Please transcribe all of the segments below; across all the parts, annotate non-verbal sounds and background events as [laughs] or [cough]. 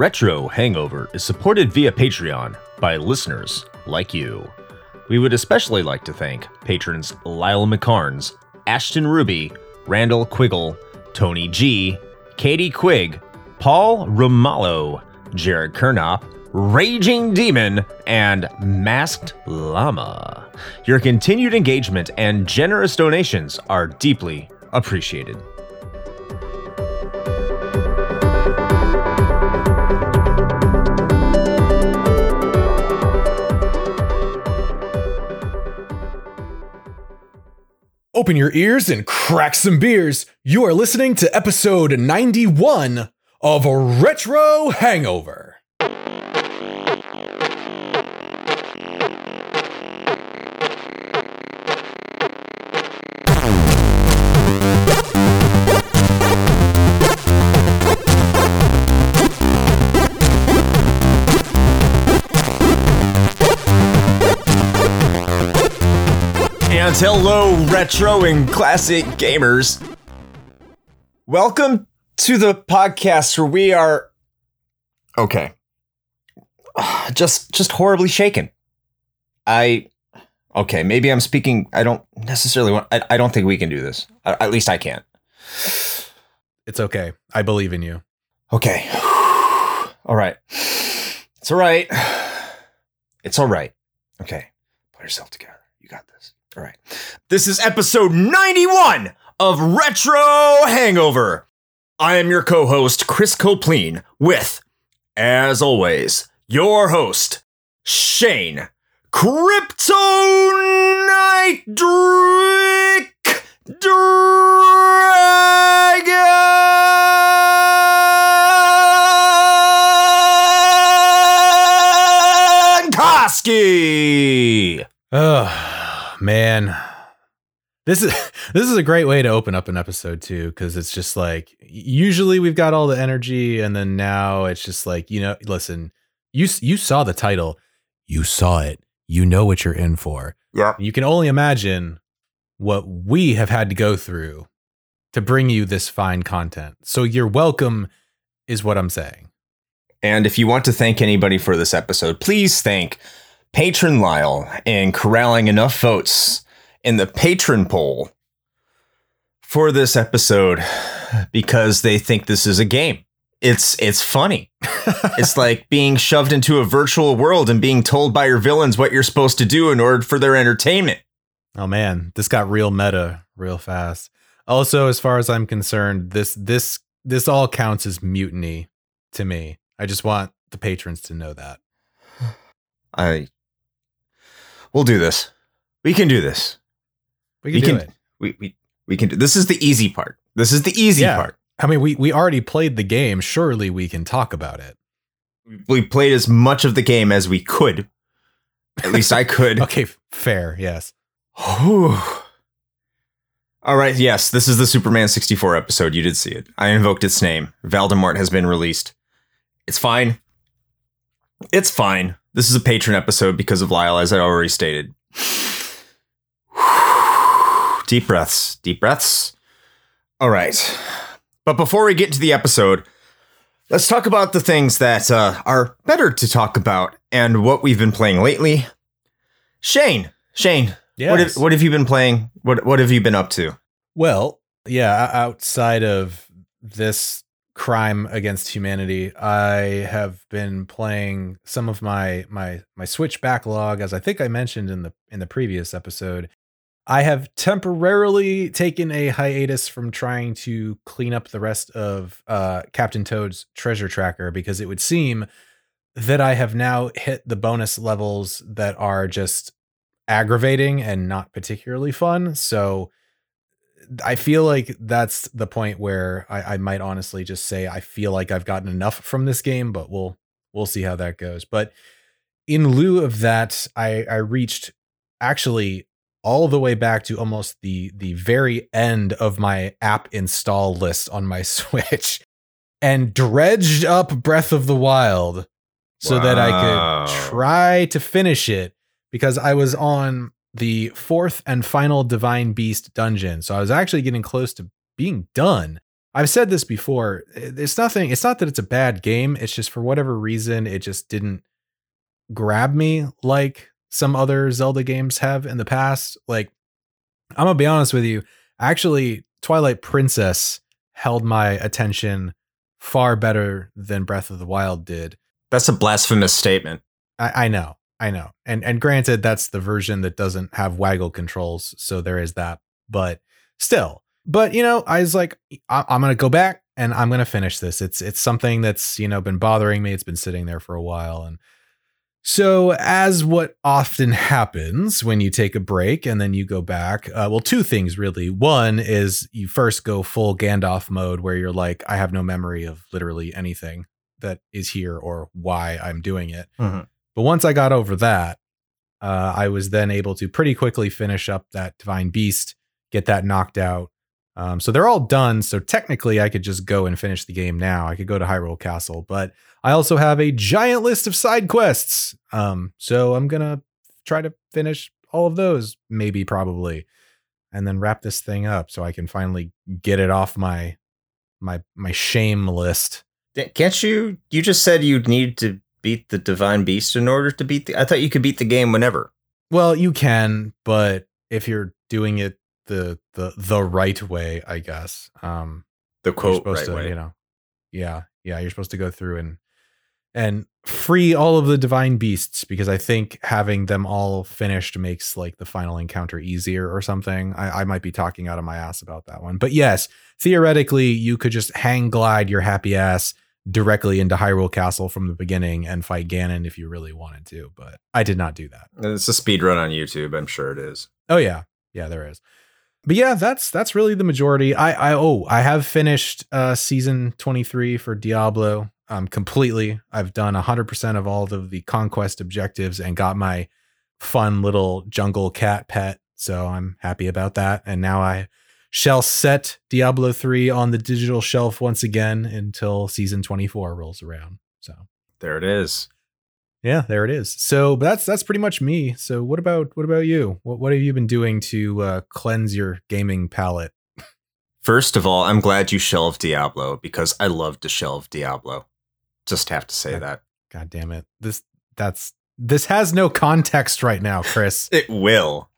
Retro Hangover is supported via Patreon by listeners like you. We would especially like to thank patrons Lyle McCarnes, Ashton Ruby, Randall Quiggle, Tony G, Katie Quigg, Paul Romalo, Jared Kernop, Raging Demon, and Masked Llama. Your continued engagement and generous donations are deeply appreciated. Open your ears and crack some beers. You are listening to episode 91 of Retro Hangover. Hello, retro and classic gamers. Welcome to the podcast where we are okay. [sighs] Just just horribly shaken. I okay, maybe I'm speaking I don't necessarily want I, I don't think we can do this. A- At least I can't. It's okay. I believe in you. Okay. [sighs] All right. It's all right. [sighs] It's all right. Okay. Put yourself together. You got this. All right. This is episode 91 of Retro Hangover. I am your co host, Chris Copleen, with, as always, your host, Shane Kryptonite Dragon Koski. Oh, man. This is [laughs] this is a great way to open up an episode too because it's just like usually we've got all the energy and then now it's just like you know listen you you saw the title. You saw it. You know what you're in for. Yeah. you can only imagine what we have had to go through to bring you this fine content. So you're welcome is what I'm saying. And if you want to thank anybody for this episode, please thank Patron Lyle in corralling enough votes in the patron poll for this episode because they think this is a game. It's it's funny. [laughs] it's like being shoved into a virtual world and being told by your villains what you're supposed to do in order for their entertainment. Oh man, this got real meta real fast. Also, as far as I'm concerned, this this this all counts as mutiny to me. I just want the patrons to know that. I We'll do this. We can do this. We can We do can it. we we, we can do this is the easy part. This is the easy Yeah. part. I mean, we we already played the game. Surely we can talk about it. we played as much of the game as we could. At least I could. [laughs] Okay, fair. Yes. Whew. All right, yes, this is the Superman 64 episode. You did see it. I invoked its name. Voldemort has been released. It's fine. It's fine. This is a patron episode because of Lyle, as I already stated. [sighs] Deep breaths. Deep breaths. All right. But before we get to the episode, let's talk about the things that uh, are better to talk about and what we've been playing lately. Shane, Shane, Yes. what have, what have you been playing? What what have you been up to? Well, yeah, outside of this crime against humanity, I have been playing some of my my my Switch backlog as I think I mentioned in the in the previous episode. I have temporarily taken a hiatus from trying to clean up the rest of uh, Captain Toad's treasure tracker because it would seem that I have now hit the bonus levels that are just aggravating and not particularly fun. So I feel like that's the point where I, I might honestly just say I feel like I've gotten enough from this game, but we'll we'll see how that goes. But in lieu of that, I, I reached actually all the way back to almost the the very end of my app install list on my [laughs] Switch and dredged up Breath of the Wild so that I could try to finish it because I was on the fourth and final Divine Beast dungeon. So I was actually getting close to being done. I've said this before. It's nothing, it's not that it's a bad game. It's just for whatever reason, it just didn't grab me like some other Zelda games have in the past. Like, I'm gonna be honest with you. Actually, Twilight Princess held my attention far better than Breath of the Wild did. That's a blasphemous statement. I, I know, I know, and and granted, that's the version that doesn't have waggle controls, so there is that. But still, but you know, I was like, I, I'm gonna go back and I'm gonna finish this. It's it's something that's you know been bothering me. It's been sitting there for a while, and so, as what often [laughs] happens when you take a break and then you go back, uh, well, two things really. One is you first go full Gandalf mode where you're like, I have no memory of literally anything that is here or why I'm doing it. Mhm. But once I got over that, uh, I was then able to pretty quickly finish up that Divine Beast, get that knocked out. Um, so they're all done. So technically, I could just go and finish the game now. I could go to Hyrule Castle, but I also have a giant list of side quests. Um, so I'm gonna try to finish all of those, maybe, probably, and then wrap this thing up so I can finally get it off my my my shame list. Can't you? You just said you'd need to beat the divine beast in order to beat the. I thought you could beat the game whenever. Well, you can, but if you're doing it the the the right way, I guess. Um, The quote right to, way. you know, yeah, yeah, you're supposed to go through and and free all of the divine beasts because I think having them all finished makes like the final encounter easier or something. I, I might be talking out of my ass about that one, but yes, theoretically, you could just hang glide your happy ass directly into Hyrule Castle from the beginning and fight Ganon if you really wanted to, but I did not do that. It's a speed run on YouTube. I'm sure it is. Oh yeah, yeah, there is. But yeah, that's that's really the majority. I I oh I have finished uh season twenty three for Diablo um completely. I've done hundred percent of all of the conquest objectives and got my fun little jungle cat pet. So I'm happy about that. And now I shall set Diablo three on the digital shelf once again until season twenty four rolls around. So There it is. yeah, there it is. So but that's that's pretty much me. So what about what about you? What what have you been doing to uh, cleanse your gaming palette? First of all, I'm glad you shelved Diablo because I love to shelve Diablo. Just have to say Okay. that. God damn it. This that's this has no context right now, Chris, It will.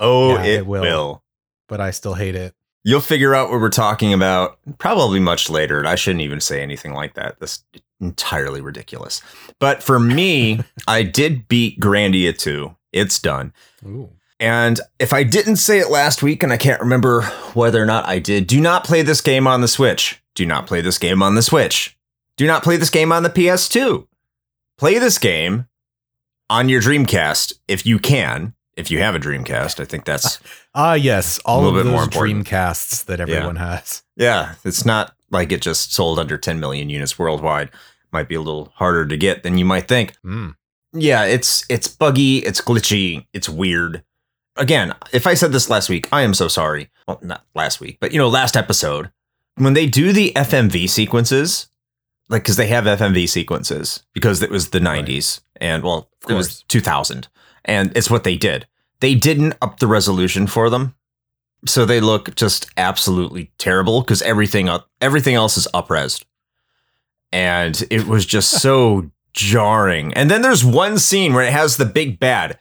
Oh, Yeah, it, it will. will. But I still hate it. You'll figure out what we're talking about probably much later. I shouldn't even say anything like that. That's entirely ridiculous. But for me, [laughs] I did beat Grandia 2. It's done. Ooh. And if I didn't say it last week, and I can't remember whether or not I did, do not play this game on the Switch. Do not play this game on the Switch. Do not play this game on the PS2. Play this game on your Dreamcast if you can. If you have a Dreamcast, I think that's [laughs] Ah yes, all of bit those. Dreamcasts that everyone has. Yeah, it's not like it just sold under 10 million units worldwide. Might be a little harder to get than you might think. Mm. Yeah, it's it's buggy, it's glitchy, it's weird. Again, if I said this last week, I am so sorry. Well, not last week, but you know, last episode, when they do the FMV sequences, like because they have FMV sequences because it was the 90s and well, it was 2000 and it's what they did. They didn't up the resolution for them. So they look just absolutely terrible because everything up, everything else is upresed. And it was just [laughs] so jarring. And then there's one scene where it has the big bad.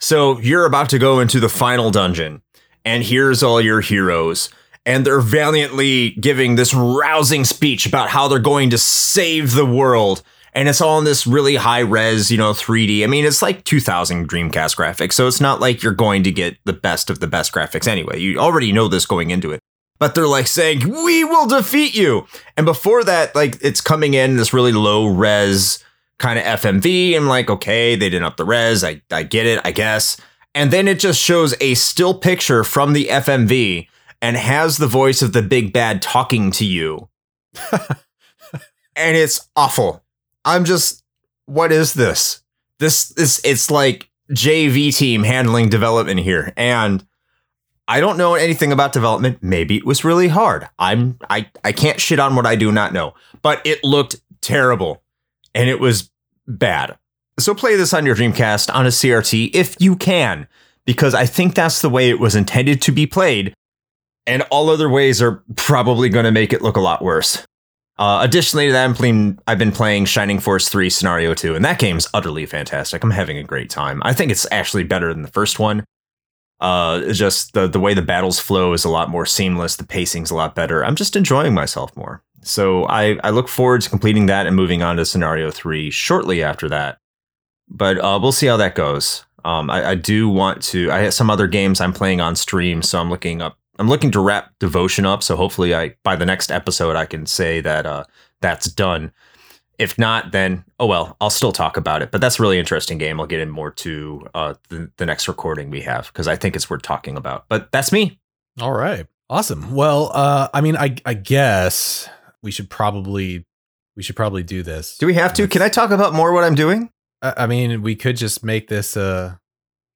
So you're about to go into the final dungeon, and here's all your heroes. And they're valiantly giving this rousing speech about how they're going to save the world. And it's all in this really high res, you know, 3D. I mean, it's like 2000 Dreamcast graphics. So it's not like you're going to get the best of the best graphics anyway. You already know this going into it. But they're like saying, we will defeat you. And before that, like it's coming in this really low res kind of FMV. I'm like, okay, they didn't up the res. I, I get it, I guess. And then it just shows a still picture from the FMV and has the voice of the big bad talking to you. [laughs] and it's awful. I'm just, what is this? This, this, it's like JV team handling development here. And I don't know anything about development. Maybe it was really hard. I'm, I, I can't shit on what I do not know, but it looked terrible and it was bad. So play this on your Dreamcast on a CRT if you can, because I think that's the way it was intended to be played. And all other ways are probably going to make it look a lot worse. Uh, additionally to that, I'm playing, I've been playing Shining Force 3 Scenario 2, and that game's utterly fantastic. I'm having a great time. I think it's actually better than the first one. Uh, just the, the way the battles flow is a lot more seamless, the pacing's a lot better. I'm just enjoying myself more. So I, I look forward to completing that and moving on to Scenario 3 shortly after that. But uh, we'll see how that goes. Um, I, I do want to. I have some other games I'm playing on stream, so I'm looking up I'm looking to wrap devotion up, so hopefully I by the next episode I can say that uh, that's done. If not, then oh well, I'll still talk about it. But that's a really interesting game. I'll get in more to uh, the, the next recording we have because I think it's worth talking about. But that's me. All right, awesome. Well, uh, I mean, I I guess we should probably we should probably do this. Do we have to? Can I talk about more what I'm doing? I, I mean, we could just make this a,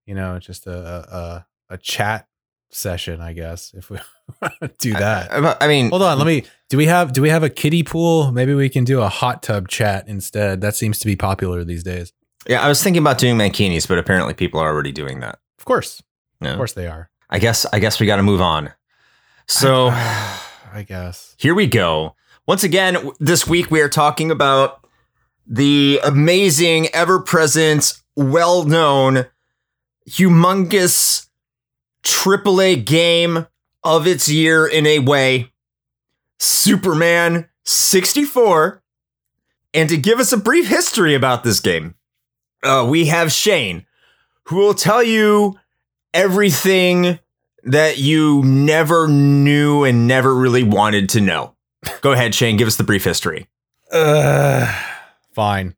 you know, just a a, a chat session, I guess, if we [laughs] do that. I, I, mean, hold on. Let me. Do we have do we have a kiddie pool? Maybe we can do a hot tub chat instead. That seems to be popular these days. Yeah, I was thinking about doing mankinis, but apparently people are already doing that. Of course, yeah. of course they are. I guess. I guess we got to move on. So, I, [sighs] I guess here we go. Once again, this week we are talking about the amazing, ever present, well known, humongous AAA game of its year in a way, Superman 64. And to give us a brief history about this game, uh, we have Shane, who will tell you everything that you never knew and never really wanted to know. Go ahead, Shane, give us the brief history. Uh, fine.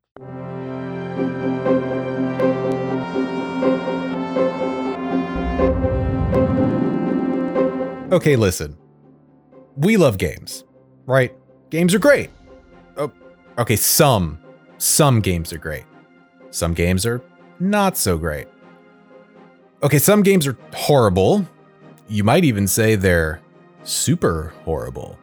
Okay, listen. We love games, right? Games are great. Oh, okay, some some games are great. Some games are not so great. Okay, some games are horrible. You might even say they're super horrible.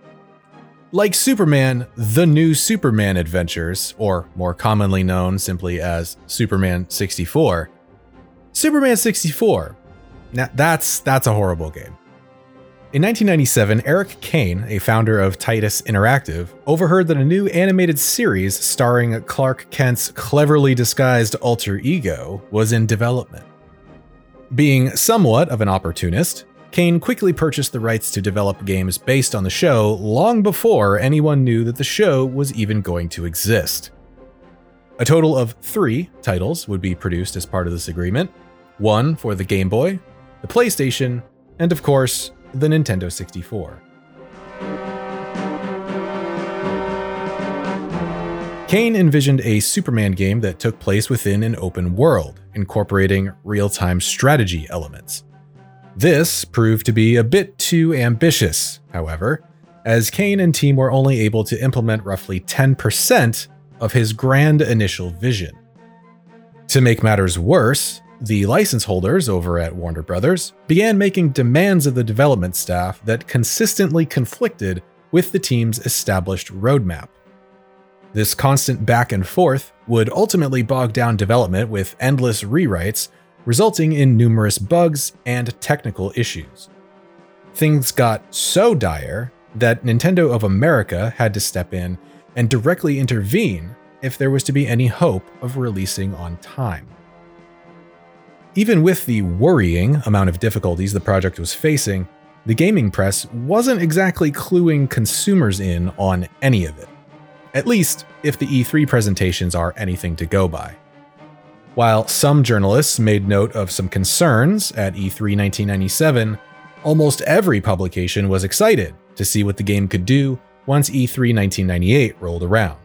Like Superman, The New Superman Adventures, or more commonly known simply as Superman 64. Superman 64. Now that's that's a horrible game. In 1997, Eric Caen, a founder of Titus Interactive, overheard that a new animated series starring Clark Kent's cleverly disguised alter ego was in development. Being somewhat of an opportunist, Caen quickly purchased the rights to develop games based on the show long before anyone knew that the show was even going to exist. A total of three titles would be produced as part of this agreement one for the Game Boy, the PlayStation, and of course, the Nintendo 64. Caen envisioned a Superman game that took place within an open world, incorporating real time strategy elements. This proved to be a bit too ambitious, however, as Caen and team were only able to implement roughly 10% of his grand initial vision. To make matters worse, the license holders over at Warner Brothers began making demands of the development staff that consistently conflicted with the team's established roadmap. This constant back and forth would ultimately bog down development with endless rewrites, resulting in numerous bugs and technical issues. Things got so dire that Nintendo of America had to step in and directly intervene if there was to be any hope of releasing on time. Even with the worrying amount of difficulties the project was facing, the gaming press wasn't exactly cluing consumers in on any of it. At least, if the E3 presentations are anything to go by. While some journalists made note of some concerns at E3 1997, almost every publication was excited to see what the game could do once E3 1998 rolled around.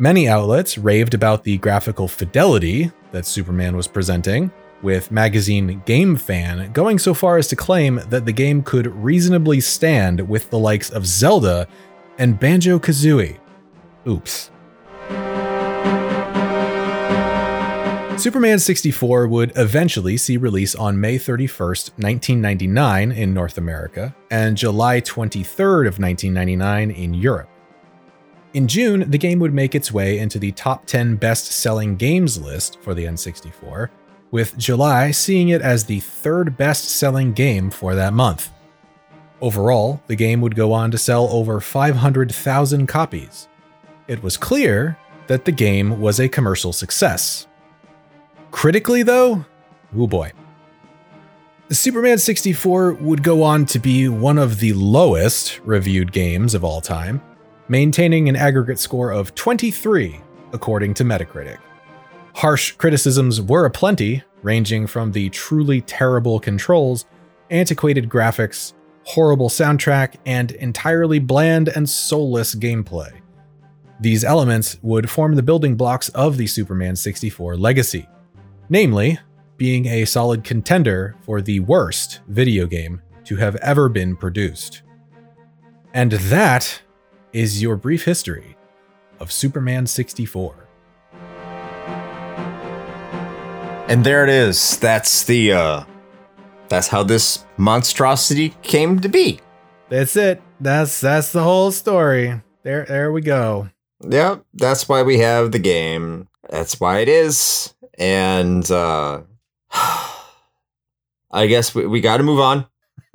Many outlets raved about the graphical fidelity that Superman was presenting, with magazine Game Fan going so far as to claim that the game could reasonably stand with the likes of Zelda and Banjo Kazooie. Oops. Superman 64 would eventually see release on May 31st, 1999 in North America and July 23rd of 1999 in Europe. In June, the game would make its way into the top 10 best selling games list for the N64, with July seeing it as the third best selling game for that month. Overall, the game would go on to sell over 500,000 copies. It was clear that the game was a commercial success. Critically, though, oh boy. Superman 64 would go on to be one of the lowest reviewed games of all time, maintaining an aggregate score of 23, according to Metacritic. Harsh criticisms were aplenty, ranging from the truly terrible controls, antiquated graphics, horrible soundtrack, and entirely bland and soulless gameplay. These elements would form the building blocks of the Superman 64 legacy, namely, being a solid contender for the worst video game to have ever been produced. And that is your brief history of Superman 64. And there it is. That's the uh that's how this monstrosity came to be. That's it. That's that's the whole story. There there we go. Yep, that's why we have the game. That's why it is. And uh [sighs] I guess we, we got to move on.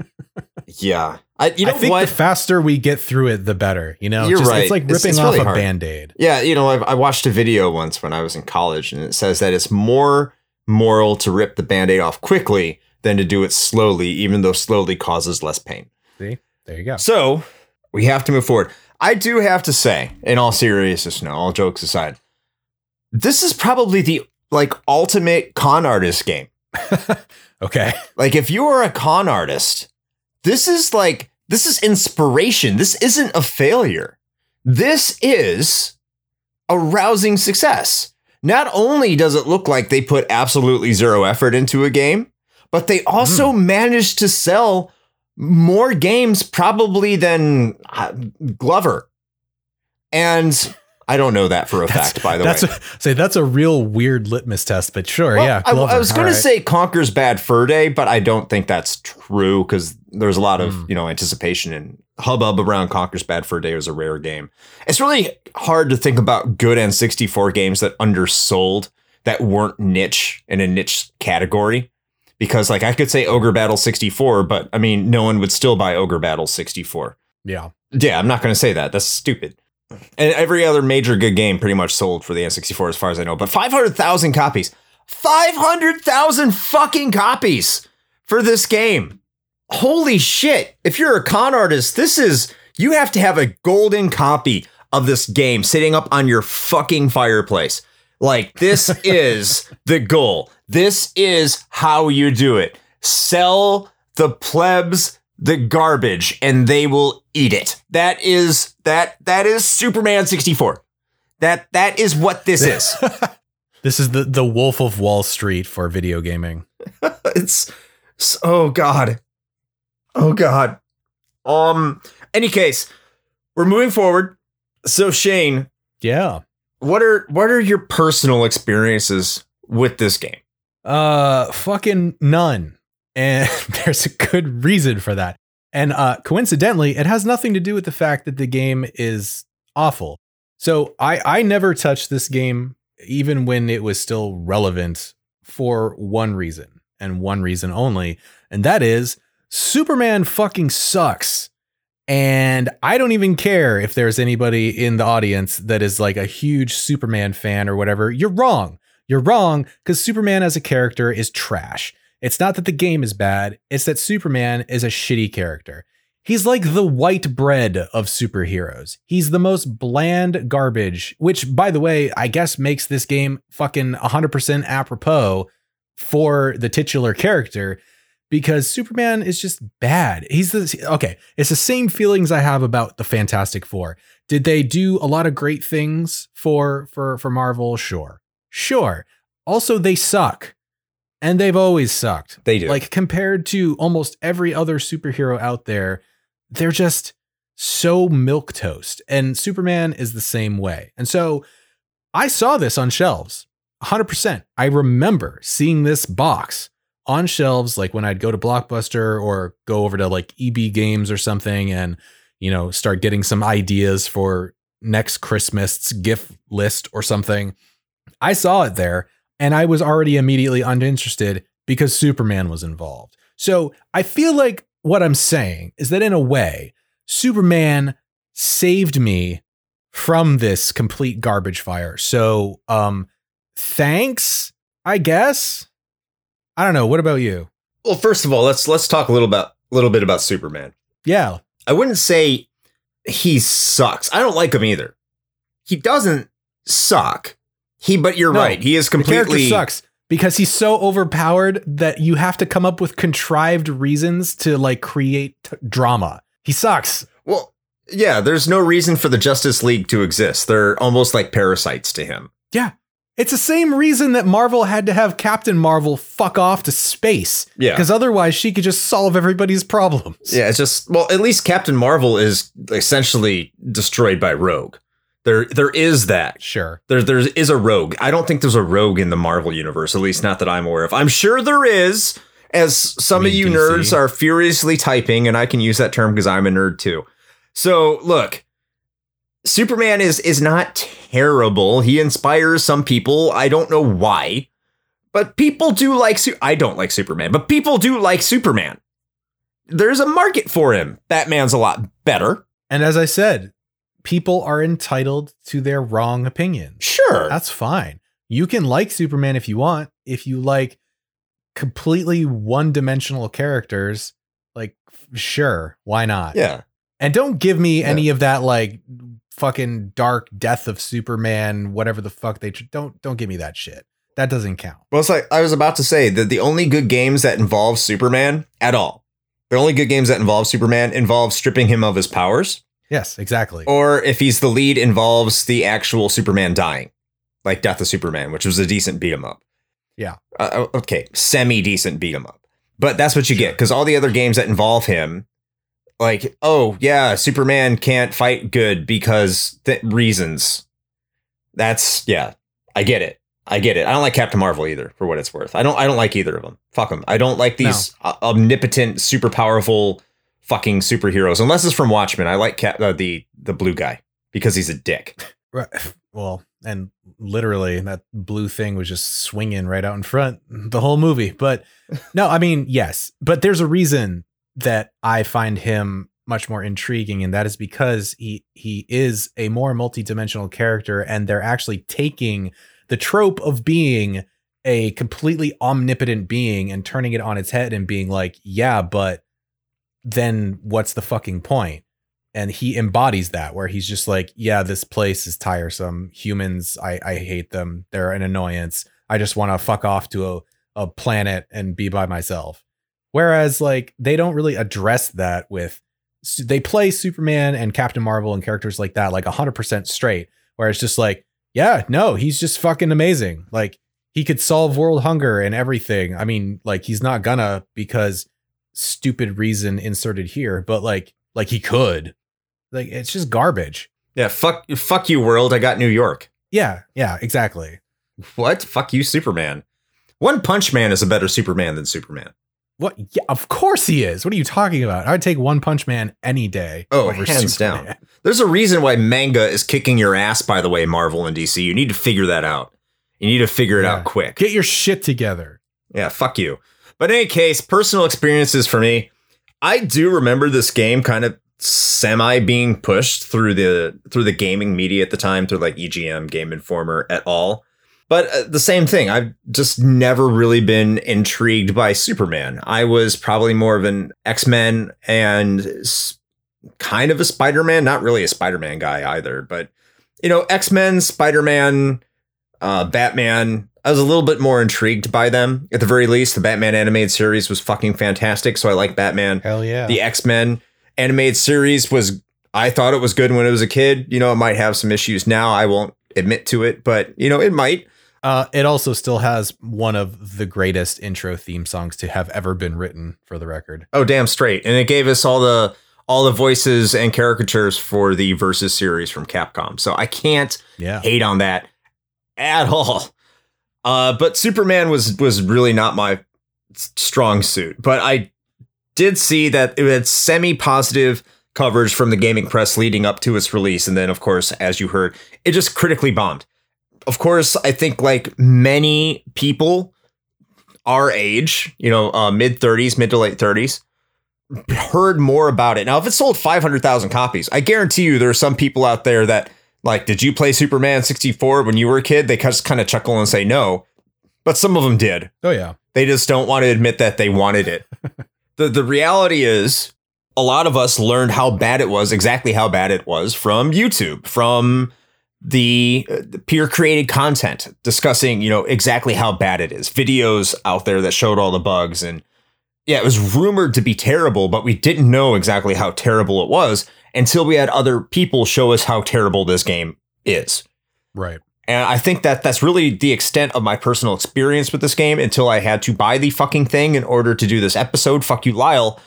[laughs] yeah. I, you know I think what? the faster we get through it, the better. You know, You're Just- right. It's like ripping it's off really a band aid. yeah, you know, I've, I watched a video once when I was in college, and it says that it's more moral to rip the band aid off quickly than to do it slowly, even though slowly causes less pain. See, there you go. So we have to move forward. I do have to say, in all seriousness, now, all jokes aside, this is probably the like ultimate con artist game. [laughs] Okay. Like if you are a con artist, this is like this is inspiration. This isn't a failure. This is a rousing success. Not only does it look like they put absolutely zero effort into a game, but they also managed to sell more games probably than uh, Glover. And I don't know that for a That's- fact, by the that's way. a, say that's a real weird litmus test, but sure, Well, yeah. I- I, was going all to say Conker's Bad Fur Day, but I don't think that's true because there's a lot of Hmm. you know anticipation and hubbub around Conker's Bad Fur Day was a rare game. It's really hard to think about good N64 games that undersold that weren't niche in a niche category. Because like I could say Ogre Battle 64, but I mean no one would still buy Ogre Battle 64. yeah. Yeah, I'm not going to say that. That's stupid. And every other major good game pretty much sold for the N64 as far as I know. But 500,000 copies. 500,000 fucking copies for this game. Holy shit. If you're a con artist, this is, you have to have a golden copy of this game sitting up on your fucking fireplace. Like, this [laughs] is the goal. This is how you do it. Sell the plebs the garbage and they will eat it. That is that that is Superman 64. That that is what this [laughs] is. This is the the Wolf of Wall Street for video gaming. [laughs] it's s- oh god. Oh god. Um any case, we're moving forward. So Shane, Yeah. what are what are your personal experiences with this game? Uh fucking none. And [laughs] there's a good reason for that. And uh coincidentally, it has nothing to do with the fact that the game is awful. So I I never touched this game even when it was still relevant for one reason and one reason only, and that is Superman fucking sucks. And I don't even care if there's anybody in the audience that is like a huge Superman fan or whatever. You're wrong. You're wrong because Superman as a character is trash. It's not that the game is bad, it's that Superman is a shitty character. He's like the white bread of superheroes. He's the most bland garbage, which, by the way, I guess makes this game fucking 100% apropos for the titular character because Superman is just bad. He's the okay. It's the same feelings I have about the Fantastic Four. Did they do a lot of great things for for for Marvel? Sure, sure. Also, they suck, and they've always sucked. They do. Like compared to almost every other superhero out there, they're just so milquetoast. And Superman is the same way. And so I saw this on shelves 100%. I remember seeing this box on shelves like when I'd go to Blockbuster or go over to like EB Games or something and you know start getting some ideas for next Christmas gift list or something. I saw it there. And I was already immediately uninterested because Superman was involved. So I feel like what I'm saying is that in a way, Superman saved me from this complete garbage fire. So um thanks, I guess. I don't know. What about you? Well, first of all, let's let's talk a little about a little bit about Superman. Yeah. I wouldn't say he sucks. I don't like him either. He doesn't suck. He, but you're No, right. He is completely sucks because he's so overpowered that you have to come up with contrived reasons to like create t- drama. He sucks. well. Yeah, there's no reason for the Justice League to exist. They're almost like parasites to him. Yeah. It's the same reason that Marvel had to have Captain Marvel fuck off to space. Yeah. Because otherwise she could just solve everybody's problems. Yeah, it's just well, at least Captain Marvel is essentially destroyed by Rogue. There, there is that. Sure. There, there is a rogue. I don't think there's a rogue in the Marvel universe, at least not that I'm aware of. I'm sure there is, as some You of you DC? nerds are furiously typing, and I can use that term because I'm a nerd too. So look, Superman is is not terrible. He inspires some people. I don't know why, but people do like. Su- I don't like Superman, but people do like Superman. There's a market for him. Batman's a lot better. And as I said, people are entitled to their wrong opinions. Sure. That's fine. You can like Superman if you want. If you like completely one dimensional characters, like, sure, why not? yeah. And don't give me Yeah. any of that like fucking dark death of Superman, whatever the fuck they tr- don't don't give me that shit. That doesn't count. Well, it's like I was about to say that the only good games that involve Superman at all, the only good games that involve Superman involve stripping him of his powers, Yes, exactly. or if he's the lead, involves the actual Superman dying, like Death of Superman, which was a decent beat 'em up. Yeah. Uh, okay, semi decent beat 'em up, but that's what you get because all the other games that involve him, like oh yeah, Superman can't fight good because th- reasons. That's yeah, I get it. I get it. I don't like Captain Marvel either, for what it's worth. I don't. I don't like either of them. Fuck them. I don't like these uh, omnipotent, super powerful, fucking superheroes. Unless it's from Watchmen. I like Cap, uh, the the blue guy because he's a dick. Right. Well, and literally that blue thing was just swinging right out in front the whole movie. But no, I mean, yes, but there's a reason that I find him much more intriguing, and that is because he he is a more multidimensional character, and they're actually taking the trope of being a completely omnipotent being and turning it on its head and being like, yeah, but then what's the fucking point? and he embodies that where he's just like yeah this place is tiresome. Humans i i hate them. They're an annoyance. I just want to fuck off to a, a planet and be by myself. Whereas like they don't really address that with they play superman and captain marvel and characters like that like 100% straight where it's just like yeah no he's just fucking amazing. Like he could solve world hunger and everything. I mean like he's not gonna because stupid reason inserted here but like like he could like it's just garbage. Yeah. Fuck. Fuck you, world. I got New York. Yeah, yeah, exactly. What? Fuck you, Superman. One Punch Man is a better Superman than Superman. What? Yeah, of course he is. What are you talking about? I'd take One Punch Man any day. Oh, hands Superman. down. There's a reason why manga is kicking your ass, by the way, Marvel and DC. You need to figure that out. You need to figure it Yeah. out quick. Get your shit together. Yeah, fuck you. But in any case, personal experiences for me, I do remember this game kind of semi being pushed through the through the gaming media at the time through like EGM, Game Informer at all. But uh, the same thing, I've just never really been intrigued by Superman. I was probably more of an X-Men and kind of a Spider-Man, not really a Spider-Man guy either, but you know, X-Men, Spider-Man, uh, Batman. I was a little bit more intrigued by them. At the very least, the Batman animated series was fucking fantastic. So I like Batman. Hell yeah. The X Men animated series was, I thought it was good when it was a kid. You know, it might have some issues now. I won't admit to it, but, you know, it might. uh, it also still has one of the greatest intro theme songs to have ever been written, for the record. Oh, damn straight. And it gave us all the. All the voices and caricatures for the Versus series from Capcom. So I can't Yeah. hate on that at all. Uh, but Superman was was really not my strong suit. But I did see that it had semi positive coverage from the gaming press leading up to its release, and then of course, as you heard, it just critically bombed. of course, I think like many people our age, you know, uh, mid 30s, mid to late 30s, heard more about it. Now, if it sold 500,000 copies, I guarantee you there are some people out there that, like, did you play Superman 64 when you were a kid? They just kind of chuckle and say no. But some of them did. Oh, yeah. They just don't want to admit that they wanted it. [laughs] the, the reality is, a lot of us learned how bad it was, exactly how bad it was from YouTube, from the, uh, the peer created content discussing, you know, exactly how bad it is. Videos out there that showed all the bugs and yeah, it was rumored to be terrible, but we didn't know exactly how terrible it was until we had other people show us how terrible this game is. Right. And I think that that's really the extent of my personal experience with this game until I had to buy the fucking thing in order to do this episode. Fuck you, Lyle.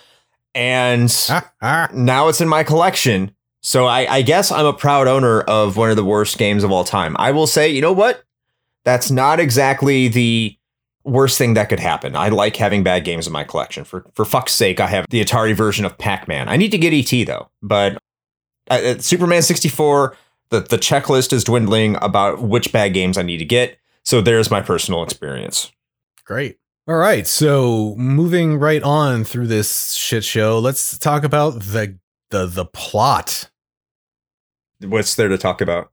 And [laughs] now it's in my collection. So I, I guess I'm a proud owner of one of the worst games of all time. I will say, you know what? That's not exactly the worst thing that could happen. I like having bad games in my collection. For for fuck's sake, I have the Atari version of Pac-Man. I need to get ET though, but uh, uh, Superman 64. The the checklist is dwindling about which bad games I need to get. So there's my personal experience. Great. All right. So moving right on through this shit show, let's talk about the the the plot. What's there to talk about?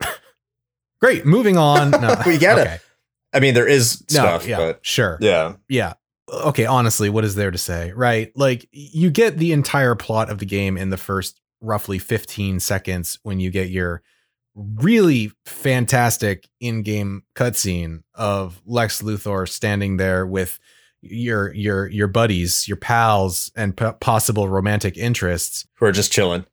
[laughs] Great. Moving on. [laughs] No. we get okay. it. I mean, there is stuff, no, yeah, but sure. Yeah. Yeah. Okay, honestly, what is there to say? Right? Like you get the entire plot of the game in the first roughly 15 seconds when you get your really fantastic in-game cutscene of Lex Luthor standing there with your your your buddies, your pals and p- possible romantic interests who are just chilling.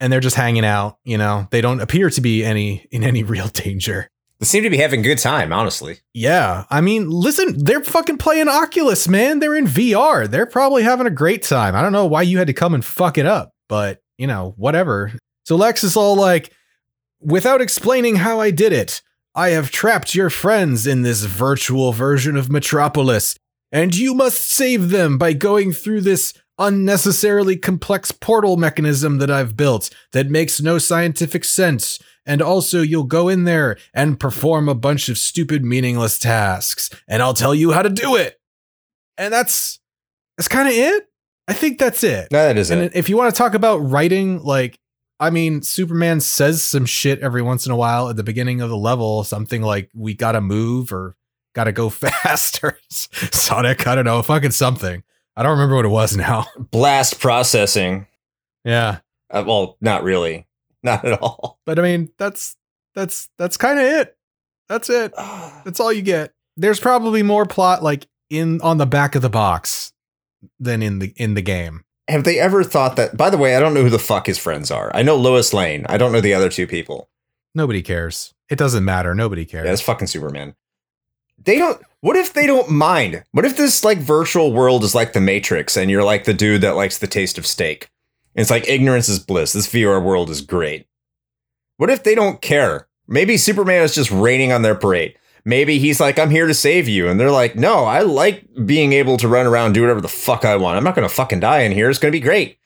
And they're just hanging out, you know. They don't appear to be any in any [laughs] real danger. They seem to be having a good time, honestly. Yeah. I mean, listen, they're fucking playing Oculus, man. They're in VR. They're probably having a great time. I don't know why you had to come and fuck it up, but, you know, whatever. So Lex is all like, without explaining how I did it, I have trapped your friends in this virtual version of Metropolis, and you must save them by going through this unnecessarily complex portal mechanism that I've built that makes no scientific sense and also, you'll go in there and perform a bunch of stupid, meaningless tasks, and I'll tell you how to do it. And that's that's kind of it. I think that's it. No, that is and it. If you want to talk about writing, like, I mean, Superman says some shit every once in a while at the beginning of the level, something like, we gotta move or gotta go [laughs] fast or Sonic, I don't know, fucking something. I don't remember what it was now. [laughs] Blast processing. Yeah. Uh, well, not really. Not at all. But I mean, that's that's that's kind of it. That's it. [sighs] That's all you get. There's probably more plot like in on the back of the box than in the in the game. Have they ever thought that by the way, I don't know who the fuck his friends are. I know Lois Lane. I don't know the other two people. Nobody cares. It doesn't matter. Nobody cares. Yeah, it's fucking Superman. They don't what if they don't mind? What if this like virtual world is like the Matrix and you're like the dude that likes the taste of steak? It's like ignorance is bliss. This VR world is great. What if they don't care? Maybe Superman is just raining on their parade. Maybe he's like, I'm here to save you. And they're like, no, I like being able to run around, do whatever the fuck I want. I'm not going to fucking die in here. It's going to be great.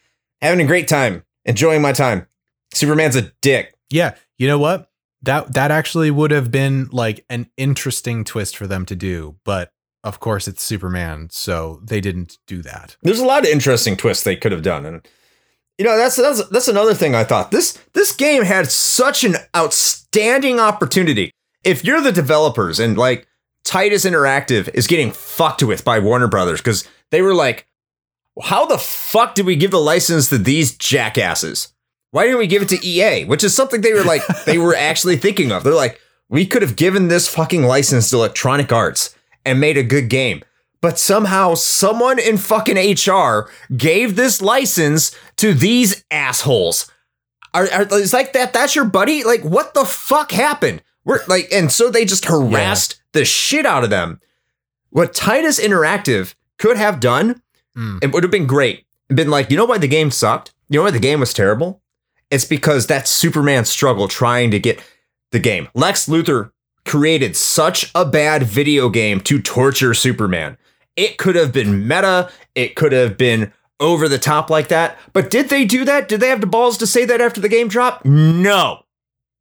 Having a great time, enjoying my time. Superman's a dick. Yeah. You know what? That that actually would have been like an interesting twist for them to do, but of course it's Superman, so they didn't do that. There's a lot of interesting twists they could have done and you know, that's that's that's another thing I thought. This this game had such an outstanding opportunity. If you're the developers and like Titus Interactive is getting fucked with by Warner Brothers because they were like, how the fuck did we give the license to these jackasses? Why didn't we give it to EA? Which is something they were like, [laughs] they were actually thinking of. They're like, we could have given this fucking license to Electronic Arts and made a good game but somehow someone in fucking HR gave this license to these assholes. Are, are it's like that? That's your buddy? Like, what the fuck happened? We're like, and so they just harassed yeah. the shit out of them. What Titus Interactive could have done, mm. it would have been great. Been like, you know why the game sucked? You know why the game was terrible? It's because that Superman struggle trying to get the game. Lex Luthor created such a bad video game to torture Superman. It could have been meta. It could have been over the top like that. But did they do that? Did they have the balls to say that after the game dropped? No.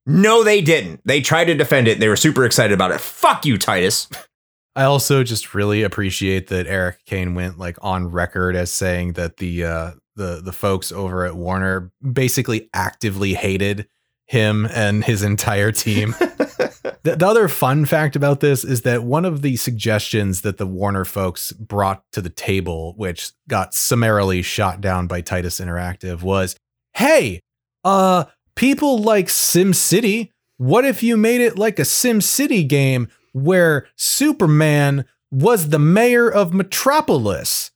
No, they didn't. They tried to defend it. They were super excited about it. Fuck you, Titus. [laughs] I also just really appreciate that Eric Caen went like on record as saying that the uh the the folks over at Warner basically actively hated him and his entire team. [laughs] the, the other fun fact about this is that one of the suggestions that the Warner folks brought to the table, which got summarily shot down by Titus Interactive, was, "Hey, uh, people like SimCity. What if you made it like a SimCity game where Superman was the mayor of Metropolis?"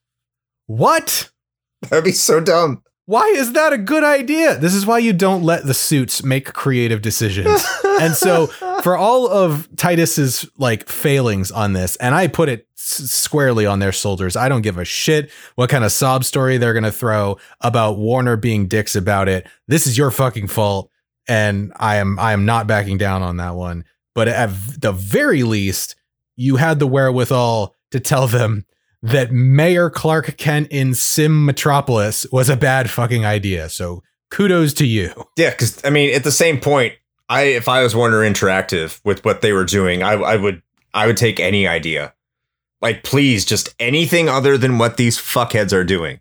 What? That'd be so dumb. Why is that a good idea? This is why you don't let the suits make creative decisions. [laughs] and so for all of Titus's like failings on this, and I put it s- squarely on their shoulders. I don't give a shit what kind of sob story they're going to throw about Warner being dicks about it. This is your fucking fault and I am I am not backing down on that one. But at the very least, you had the wherewithal to tell them that Mayor Clark Kent in Sim Metropolis was a bad fucking idea. So kudos to you. Yeah, because I mean, at the same point, I if I was Warner Interactive with what they were doing, I, I would I would take any idea. Like, please, just anything other than what these fuckheads are doing.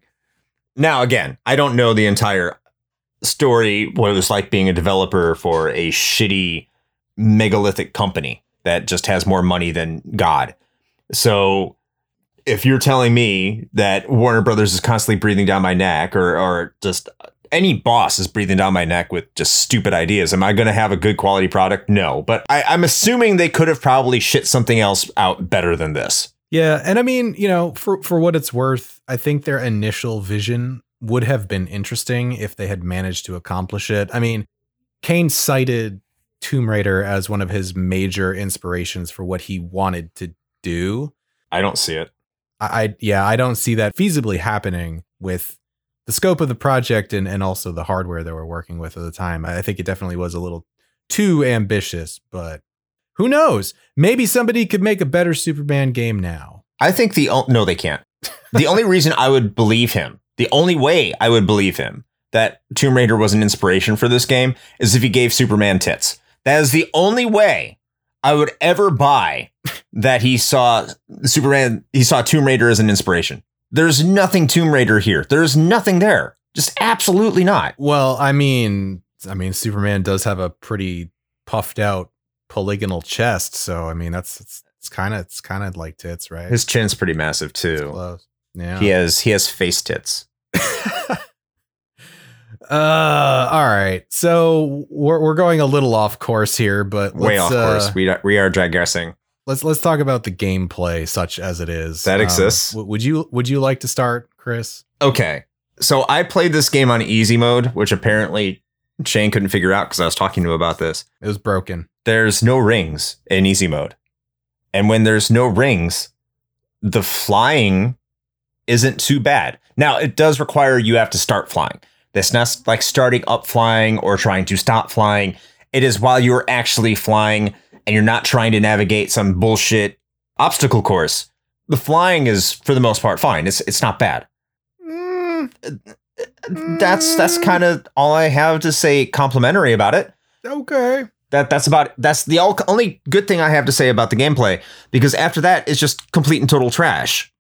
Now, again, I don't know the entire story, what it was like being a developer for a shitty megalithic company that just has more money than God. So if you're telling me that Warner Brothers is constantly breathing down my neck or or just any boss is breathing down my neck with just stupid ideas. Am I going to have a good quality product? No, but I, I'm assuming they could have probably shit something else out better than this. Yeah, and I mean, you know, for for what it's worth, I think their initial vision would have been interesting if they had managed to accomplish it. I mean, Caen cited Tomb Raider as one of his major inspirations for what he wanted to do. I don't see it. I, I yeah, I don't see that feasibly happening with the scope of the project and, and also the hardware that we're working with at the time. I think it definitely was a little too ambitious, but who knows? Maybe somebody could make a better Superman game now. I think the o- no, they can't. The only [laughs] reason I would believe him, the only way I would believe him that Tomb Raider was an inspiration for this game is if he gave Superman tits. That is the only way I would ever buy that he saw Superman, he saw Tomb Raider as an inspiration. There's nothing Tomb Raider here. There's nothing there. Just absolutely not. Well, I mean, I mean, Superman does have a pretty puffed out polygonal chest, so I mean, that's it's, it's kind of it's kind of like tits, right? His chin's pretty massive too. Yeah. He has he has face tits. [laughs] Uh, all right. So we're we're going a little off course here, but Way let's, off uh, course. We we are digressing. let's let's talk about the gameplay, such as it is. That exists. w- would you would you like to start, Chris? Okay. So I played this game on easy mode, which apparently Shane couldn't figure out because I was talking to him about this. It was broken. There's no rings in easy mode. And when there's no rings, the flying isn't too bad. Now, it does require you have to start flying. That's not like starting up flying or trying to stop flying. It is while you're actually flying and you're not trying to navigate some bullshit obstacle course. The flying is, for the most part, fine. It's it's not bad. Mm. That's that's mm. kind of all I have to say complimentary about it Okay. that that's about that's the all, only good thing I have to say about the gameplay because after that it's just complete and total trash.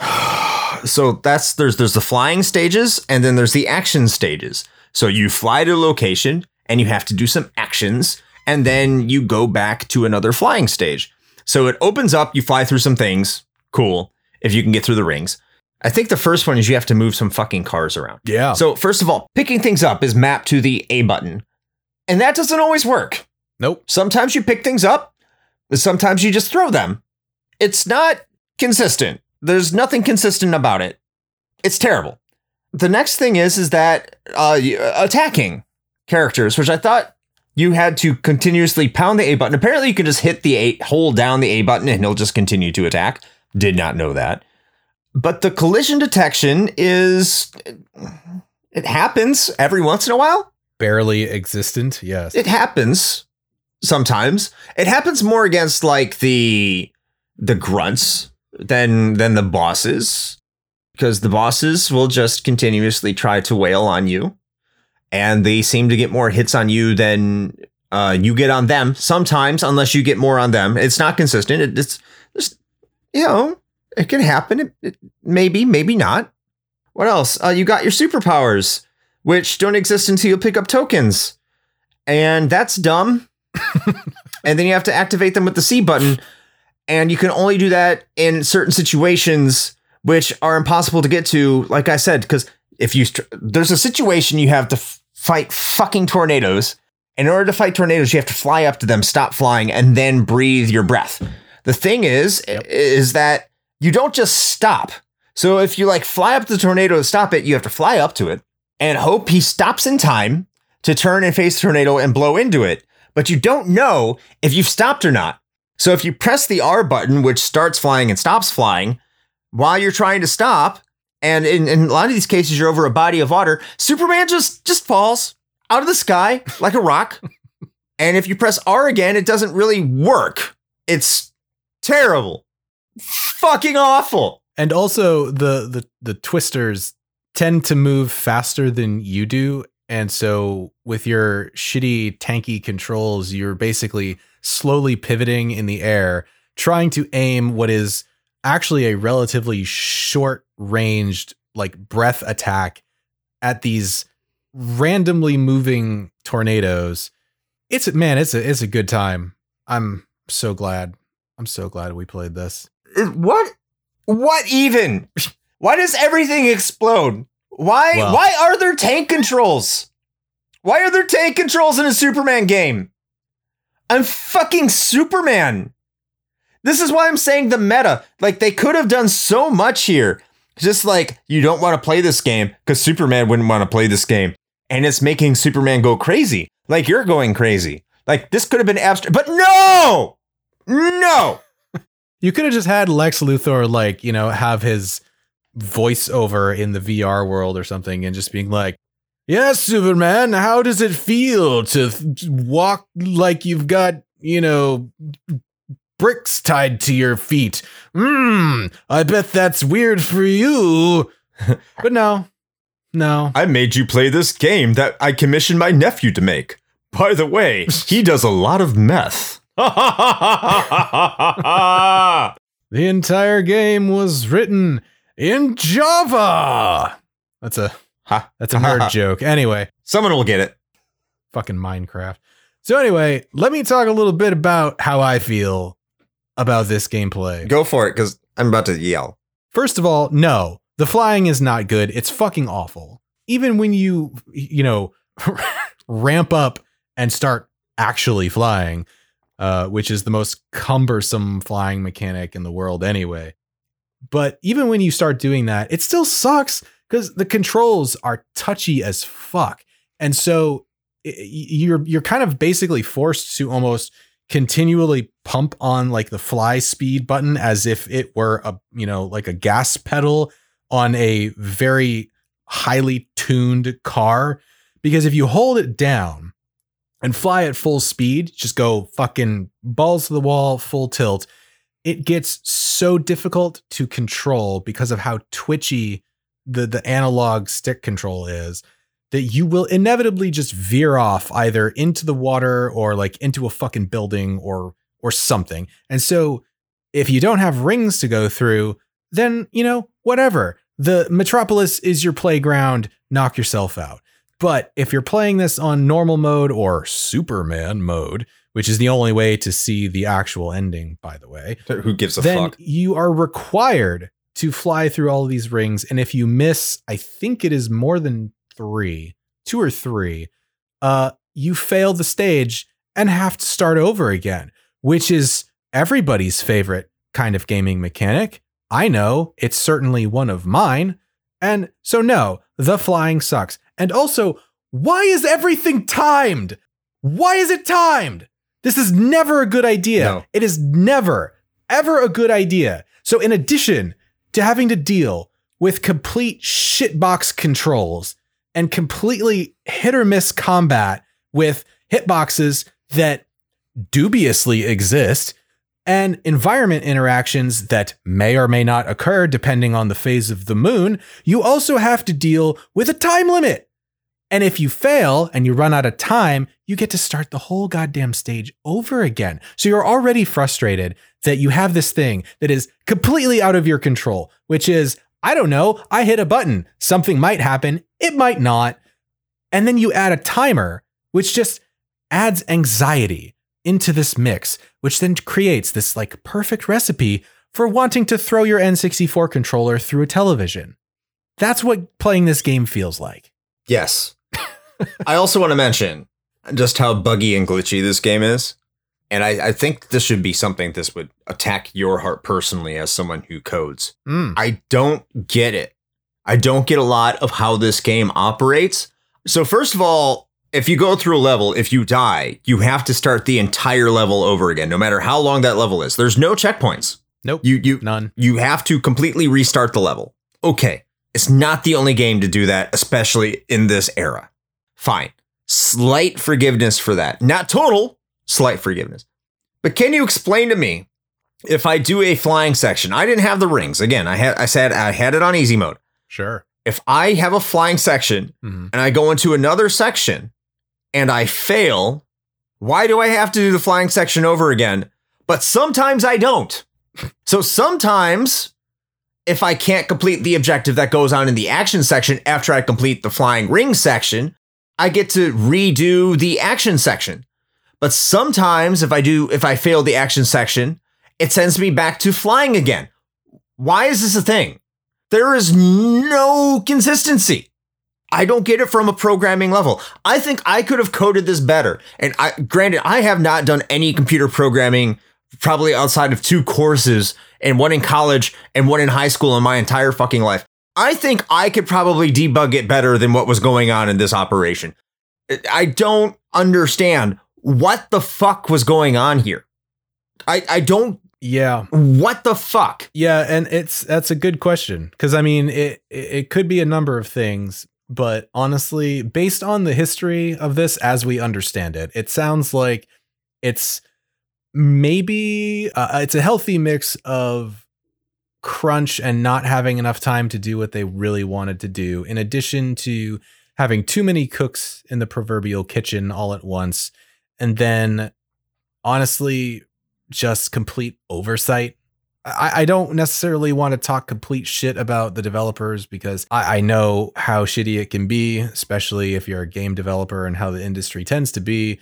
[sighs] [sighs] [sighs] so that's there's there's the flying stages and then there's the action stages. So you fly to a location and you have to do some actions and then you go back to another flying stage. So it opens up, you fly through some things, cool, if you can get through the rings. I think the first one is you have to move some fucking cars around. Yeah. So first of all, picking things up is mapped to the A button. And that doesn't always work. nope. Sometimes you pick things up, sometimes you just throw them. It's not consistent. There's nothing consistent about it. It's terrible. The next thing is is that uh, attacking characters, which I thought you had to continuously pound the A button. Apparently, you can just hit the A, hold down the A button, and he'll just continue to attack. Did not know that. But the collision detection is it happens every once in a while. Barely existent. Yes. It happens sometimes. It happens more against like the the grunts than than the bosses because the bosses will just continuously try to wail on you and they seem to get more hits on you than Uh, you get on them sometimes, unless you get more on them. It's not consistent. It, it's just, you know, it can happen. It, it, maybe, maybe not. What else? Uh, you got your superpowers, which don't exist until you pick up tokens. And that's dumb. [laughs] and then you have to activate them with the C button. And you can only do that in certain situations, which are impossible to get to, like I said, because if you, there's a situation you have to f- fight fucking tornadoes in order to fight tornadoes, you have to fly up to them, stop flying, and then breathe your breath. The thing is, yep. is that you don't just stop. So if you like fly up the tornado to stop it, you have to fly up to it and hope he stops in time to turn and face the tornado and blow into it. But you don't know if you've stopped or not. So if you press the R button, which starts flying and stops flying, while you're trying to stop, and in, in a lot of these cases you're over a body of water, Superman just just falls out of the sky [laughs] like a rock. and if you press R again, it doesn't really work. It's terrible. Fucking awful. And also the the the twisters tend to move faster than you do. And so with your shitty tanky controls, you're basically slowly pivoting in the air, trying to aim what is actually a relatively short ranged like breath attack at these randomly moving tornadoes. It's man, it's a it's a good time. I'm so glad. I'm so glad we played this. What? What even? [laughs] Why does everything explode? Why well, why are there tank controls? Why are there tank controls in a Superman game? I'm fucking Superman. This is why I'm saying the meta. Like they could have done so much here. Just like you don't want to play this game because Superman wouldn't want to play this game and it's making Superman go crazy. Like you're going crazy. Like this could have been abstract, but no, no. you could have just had Lex Luthor, like you know, have his voiceover in the VR world or something, and just being like, "Yes, Superman, how does it feel to walk like you've got you know bricks tied to your feet. Hmm, I bet that's weird for you. [laughs] but no, no. I made you play this game that I commissioned my nephew to make. By the way, he [laughs] does a lot of meth. [laughs] the entire game was written in Java. That's a ha, that's a nerd [laughs] joke. Anyway, someone will get it. Fucking Minecraft. So anyway, let me talk a little bit about how I feel about this gameplay. Go for it, because I'm about to yell. First of all, no, the flying is not good. It's fucking awful. Even when you, you know, [laughs] ramp up and start actually flying, uh, which is the most cumbersome flying mechanic in the world anyway. But even when you start doing that, it still sucks because the controls are touchy as fuck. And so you're you're kind of basically forced to almost continually pump on like the fly speed button as if it were a you know like a gas pedal on a very highly tuned car because if you hold it down and fly at full speed just go fucking balls to the wall full tilt it gets so difficult to control because of how twitchy the the analog stick control is that you will inevitably just veer off either into the water or like into a fucking building or or something. And so if you don't have rings to go through, then, you know, whatever. The Metropolis is your playground, knock yourself out. But if you're playing this on normal mode or Superman mode, which is the only way to see the actual ending, by the way. Who gives a then fuck? You are required to fly through all of these rings. And if you miss, I think it is more than three, two or three, uh, you fail the stage and have to start over again, which is everybody's favorite kind of gaming mechanic. I know it's certainly one of mine. And so, no, the flying sucks. And also, why is everything timed? Why is it timed? This is never a good idea. No. It is never, ever a good idea. So, in addition to having to deal with complete shitbox controls and completely hit or miss combat with hitboxes that dubiously exist and environment interactions that may or may not occur depending on the phase of the moon, you also have to deal with a time limit. And if you fail and you run out of time, you get to start the whole goddamn stage over again. So you're already frustrated that you have this thing that is completely out of your control, which is, I don't know, I hit a button, something might happen, it might not. And then you add a timer, which just adds anxiety into this mix, which then creates this like perfect recipe for wanting to throw your N64 controller through a television. That's what playing this game feels like. Yes. I also want to mention just how buggy and glitchy this game is. And I, I, think this should be something this would attack your heart personally as someone who codes. Mm. I don't get it. I don't get a lot of how this game operates. So, first of all, if you go through a level, if you die, you have to start the entire level over again, no matter how long that level is. There's no checkpoints. Nope. You you none. You have to completely restart the level. Okay. It's not the only game to do that, especially in this era. Fine. Slight forgiveness for that. Not total, slight forgiveness. But can you explain to me if I do a flying section? I didn't have the rings. Again, I had I said I had it on easy mode. Sure. If I have a flying section Mhm. and I go into another section and I fail, why do I have to do the flying section over again? But sometimes I don't. So sometimes if I can't complete the objective that goes on in the action section after I complete the flying ring section, I get to redo the action section. But sometimes if I do if I fail the action section, it sends me back to flying again. Why is this a thing? There is no consistency. I don't get it from a programming level. I think I could have coded this better. And I granted, I have not done any computer programming probably outside of two courses and one in college and one in high school in my entire fucking life. I think I could probably debug it better than what was going on in this operation. I don't understand what the fuck was going on here. I, I don't Yeah. what the fuck? Yeah, and it's that's a good question because I mean it it it could be a number of things, but honestly, based on the history of this as we understand it, it sounds like it's maybe uh, it's a healthy mix of crunch and not having enough time to do what they really wanted to do, in addition to having too many cooks in the proverbial kitchen all at once, and then honestly, just complete oversight. I, I don't necessarily want to talk complete shit about the developers because I, I know how shitty it can be, especially if you're a game developer and how the industry tends to be.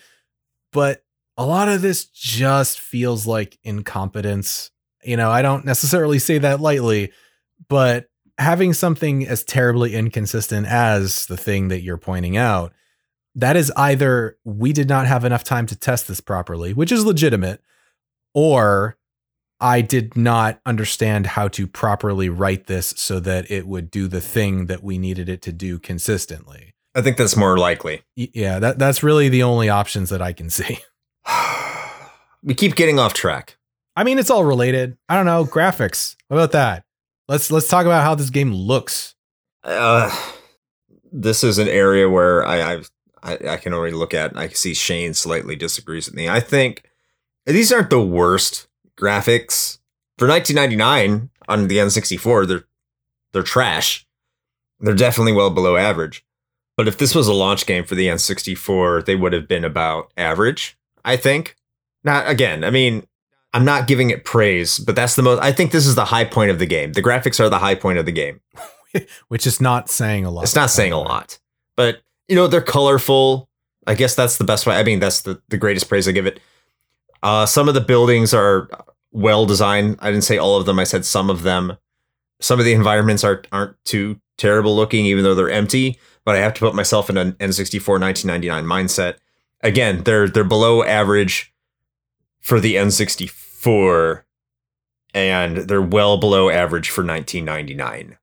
But a lot of this just feels like incompetence. You know, I don't necessarily say that lightly, but having something as terribly inconsistent as the thing that you're pointing out, that is either we did not have enough time to test this properly, which is legitimate, or I did not understand how to properly write this so that it would do the thing that we needed it to do consistently. I think that's more likely. Yeah, that that's really the only options that I can see. [sighs] we keep getting off track. I mean, it's all related. I don't know, graphics. What about that? Let's let's talk about how this game looks. Uh, this is an area where I I've, I I can already look at. I see Shane slightly disagrees with me. I think these aren't the worst graphics for 1999 on the N64. They're they're trash. They're definitely well below average. But if this was a launch game for the N64, they would have been about average. I think. Not again. I mean, I'm not giving it praise, but that's the most. I think this is the high point of the game. The graphics are the high point of the game. [laughs] Which is not saying a lot. It's not saying a lot, but you know they're colorful. I guess that's the best way. I mean, that's the the greatest praise I give it. Uh, some of the buildings are well designed. I didn't say all of them. I said some of them. Some of the environments aren't aren't too terrible looking, even though they're empty. But I have to put myself in an N64 1999 mindset. Again, they're they're below average for the N64, and they're well below average for 1999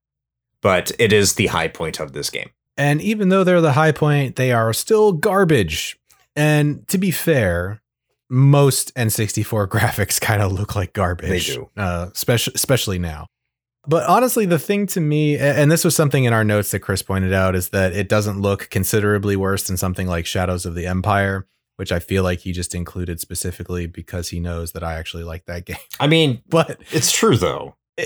but it is the high point of this game. And even though they're the high point, they are still garbage. And to be fair, most N64 [laughs] graphics kind of look like garbage. They do. Uh, especially, especially now. But honestly, the thing to me, and this was something in our notes that Chris pointed out, is that it doesn't look considerably worse than something like Shadows of the Empire, which I feel like he just included specifically because he knows that I actually like that [laughs] game. I mean, But it's true though. Eh,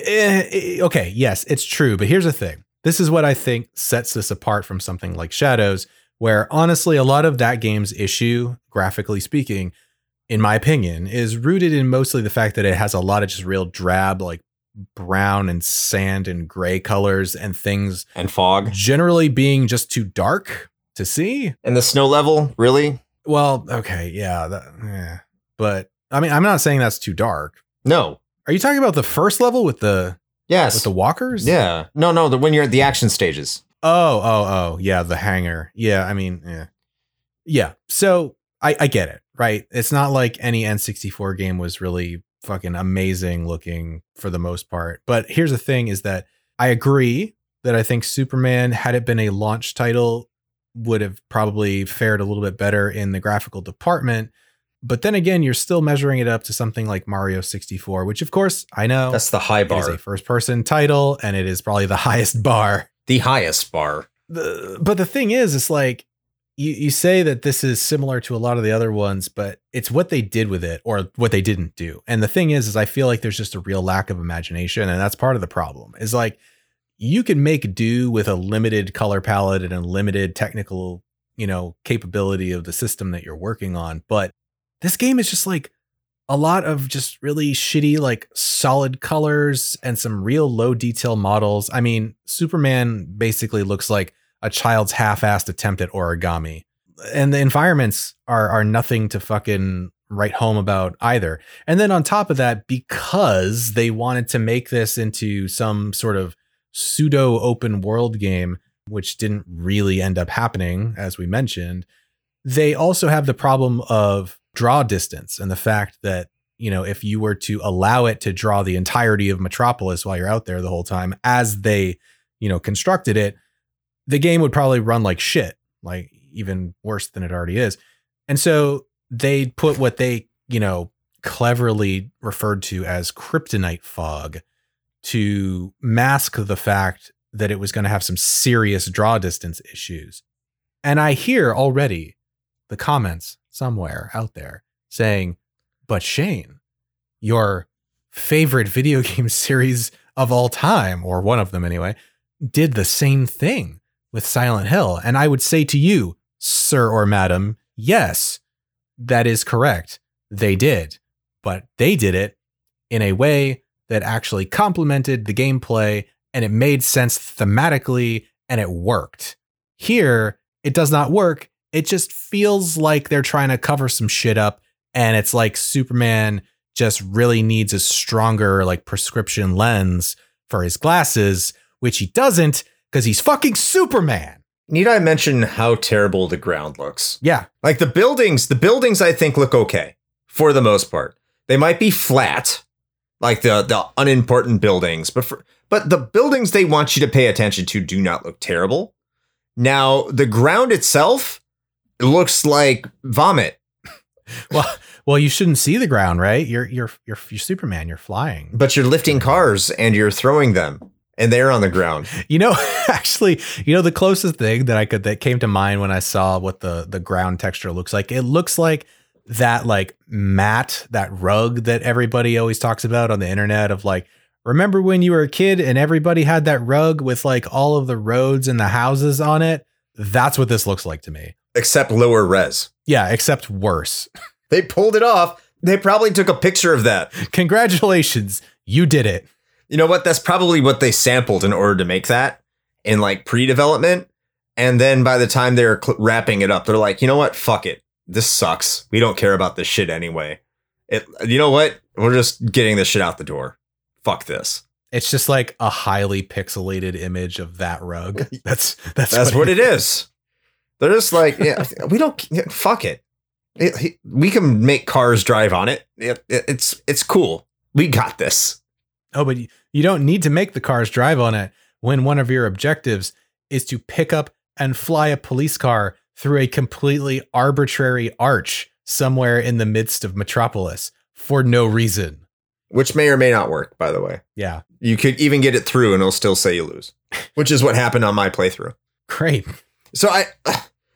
eh, okay, yes, it's true, but here's the thing. This is what I think sets this apart from something like Shadows, Where honestly, a lot of that game's issue, graphically speaking, in my opinion, is rooted in mostly the fact that it has a lot of just real drab, like brown and sand and gray colors and things And fog. generally being just too dark to see. And the snow level, really? Well, okay, yeah, that, eh. but I mean, I'm not saying that's too dark. No. Are you talking about the first level with the Yes. with the walkers? yeah. No, no, the when you're at the action stages. Oh, oh, oh, yeah, the hangar. Yeah, I mean, yeah, yeah. So I, I get it, right? It's not like any N64 game was really fucking amazing looking for the most part. But here's the thing: is that I agree that I think Superman, had it been a launch title, would have probably fared a little bit better in the graphical department. But then again, you're still measuring it up to something like Mario 64, which of course I know That's the high it is bar. a first person title and it is probably the [laughs] highest bar the highest bar. the, but the thing is, it's like you, you say that this is similar to a lot of the other ones, but it's what they did with it or what they didn't do. And the thing is, is I feel like there's just a real lack of imagination, and that's part of the problem. Is like you can make do with a limited color palette and a limited technical, you know, capability of the system that you're working on, but this game is just like a lot of just really shitty, like solid colors and some real low detail models. I mean, Superman basically looks like a child's half-assed attempt at origami. And the environments are are nothing to fucking write home about either. And then on top of that, because they wanted to make this into some sort of pseudo open world game, which didn't really end up happening, as we mentioned, they also have the problem of draw distance and the fact that you know if you were to allow it to draw the entirety of metropolis while you're out there the whole time as they you know constructed it the game would probably run like shit like even worse than it already is. And so they put what they you know cleverly referred to as kryptonite fog to mask the fact that it was going to have some serious draw distance issues and i hear already the comments somewhere out there saying, but Shane, your favorite video [laughs] game series of all time, or one of them anyway, did the same thing with Silent Hill. And I would say to you, sir or madam, yes, that is correct. They did, but they did it in a way that actually complemented the gameplay and it made sense thematically and it worked. Here, it does not work it just feels like they're trying to cover some shit up and it's like superman just really needs a stronger like prescription lens for his glasses which he doesn't because he's fucking superman Need I mention how terrible the ground looks? yeah Like the buildings, the buildings I think look okay for the most part. They might be flat, like the the unimportant buildings, but for, but the buildings they want you to pay attention to do not look terrible. Now, the ground itself looks like vomit, [laughs] well well you shouldn't see the ground right you're you're you're, you're superman you're flying but you're lifting cars and you're throwing them and they're on the ground. [laughs] You know, [laughs] actually, you know the closest thing that I could that came to mind when I saw what the the ground texture looks like. It looks like that like mat, that rug that everybody always talks about on the internet of like remember when you were a kid and everybody had that rug with like all of the roads and the houses on it? That's what this looks like to me. Except lower res. Yeah, except worse. [laughs] They pulled it off. They probably took a picture of that. Congratulations, you did it. You know what? That's probably what they sampled in order to make that in like pre-development. And then by the time they're cl- wrapping it up, they're like, you know what? Fuck it. This sucks. We don't care about this shit anyway. It. You know what? We're just getting this shit out the door. Fuck this. It's just like a highly pixelated image of that rug. That's that's That's what it [laughs] is. They're just like, yeah, [laughs] we don't. yeah, Fuck it. It- We can make cars drive on it. It- it- It's it's cool. We got this. Oh, but you- you don't need to make the cars drive on it when one of your objectives is to pick up and fly a police car through a completely arbitrary arch somewhere in the midst of Metropolis for no reason. Which may or may not work, by the way. Yeah, You could even get it through and it'll still say you lose, which is what happened on my playthrough. great. So I, [sighs]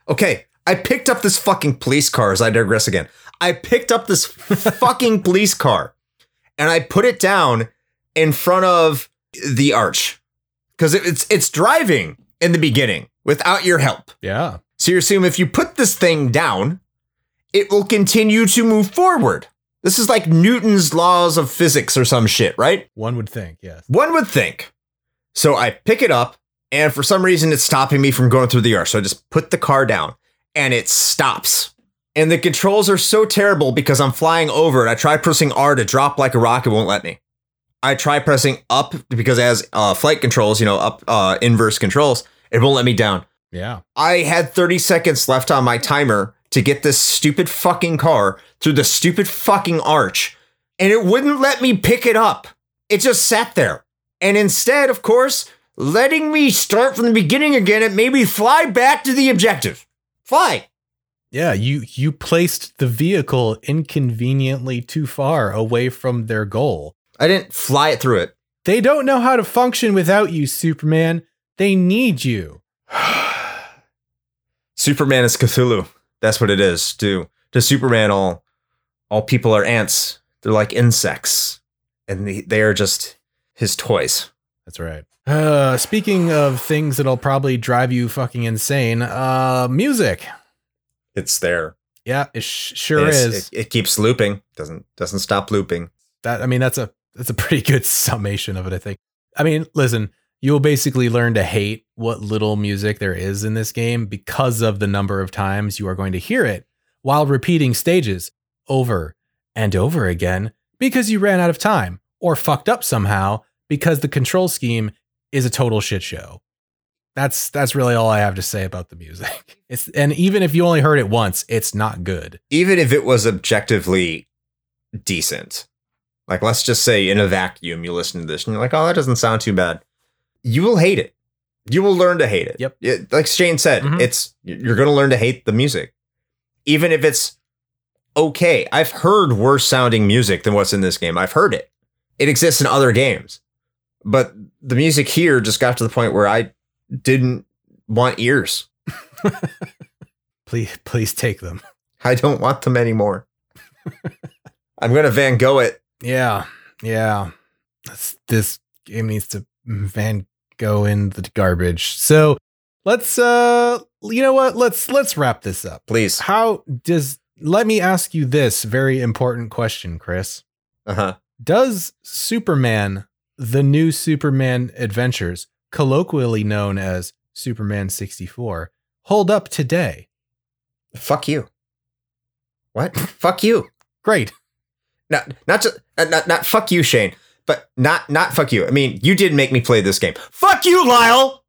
okay, I picked up this fucking police car as I digress again. I picked up this [laughs] fucking police car and I put it down in front of the arch because it's it's driving in the beginning without your help. Yeah. So you assume if you put this thing down, it will continue to move forward. This is like Newton's laws of physics or some shit, right? One would think, yes. One would think. So I pick it up, and for some reason, it's stopping me from going through the air. So I just put the car down, and it stops. And the controls are so terrible because I'm flying over, and I try pressing R to drop like a rocket, won't let me. I try pressing up because it has uh, flight controls, you know, up uh, inverse controls. It won't let me down. Yeah. I had 30 seconds left on my timer to get this stupid fucking car through the stupid fucking arch, and it wouldn't let me pick it up. It just sat there. And instead, of course, letting me start from the beginning again, it made me fly back to the objective. Fly. Yeah, you you placed the vehicle inconveniently too far away from their goal. I didn't fly it through it. They don't know how to function without you, Superman. They need you. Superman is Cthulhu. That's what it is. To to Superman, all all people are ants. They're like insects, and they, they are just his toys. That's right. Uh, speaking of things that'll probably drive you fucking insane, uh, music. It's there. Yeah, it sh- sure it's- is. It, it keeps looping. Doesn't doesn't stop looping. that I mean, that's a that's a pretty good [laughs] summation of it. I think. I mean, listen, you'll basically learn to hate what little music there is in this game because of the number of times you are going to hear it while repeating stages over and over again because you ran out of time or fucked up somehow because the control scheme is a total shit show. That's that's really all I have to say about the music. [laughs] It's and even if you only heard it once, it's not good. Even if it was objectively decent, like let's just say in a vacuum, you listen to this and you're like, oh, that doesn't sound too bad. You will hate it. You will learn to hate it. Yep. It- like Shane said, Mhm. it's you're going to learn to hate the music, even if it's okay. I've heard worse sounding music than what's in this game. I've heard it. It exists in other games, but the music here just got to the point where I didn't want ears. [laughs] Please please take them. I don't want them anymore. [laughs] I'm gonna Van Gogh it. Yeah, yeah. This, this game needs to Van Gogh in the garbage. So let's uh you know what? Let's let's wrap this up. Please. How does let me ask you this very important question, Chris. Uh huh. Does Superman, the new Superman Adventures, colloquially known as Superman 64, hold up today? Fuck you. What? fuck you. Great. Not not just uh, not not fuck you, Shane. But not not fuck you. I mean, you did make me play this game. Fuck you, Lyle.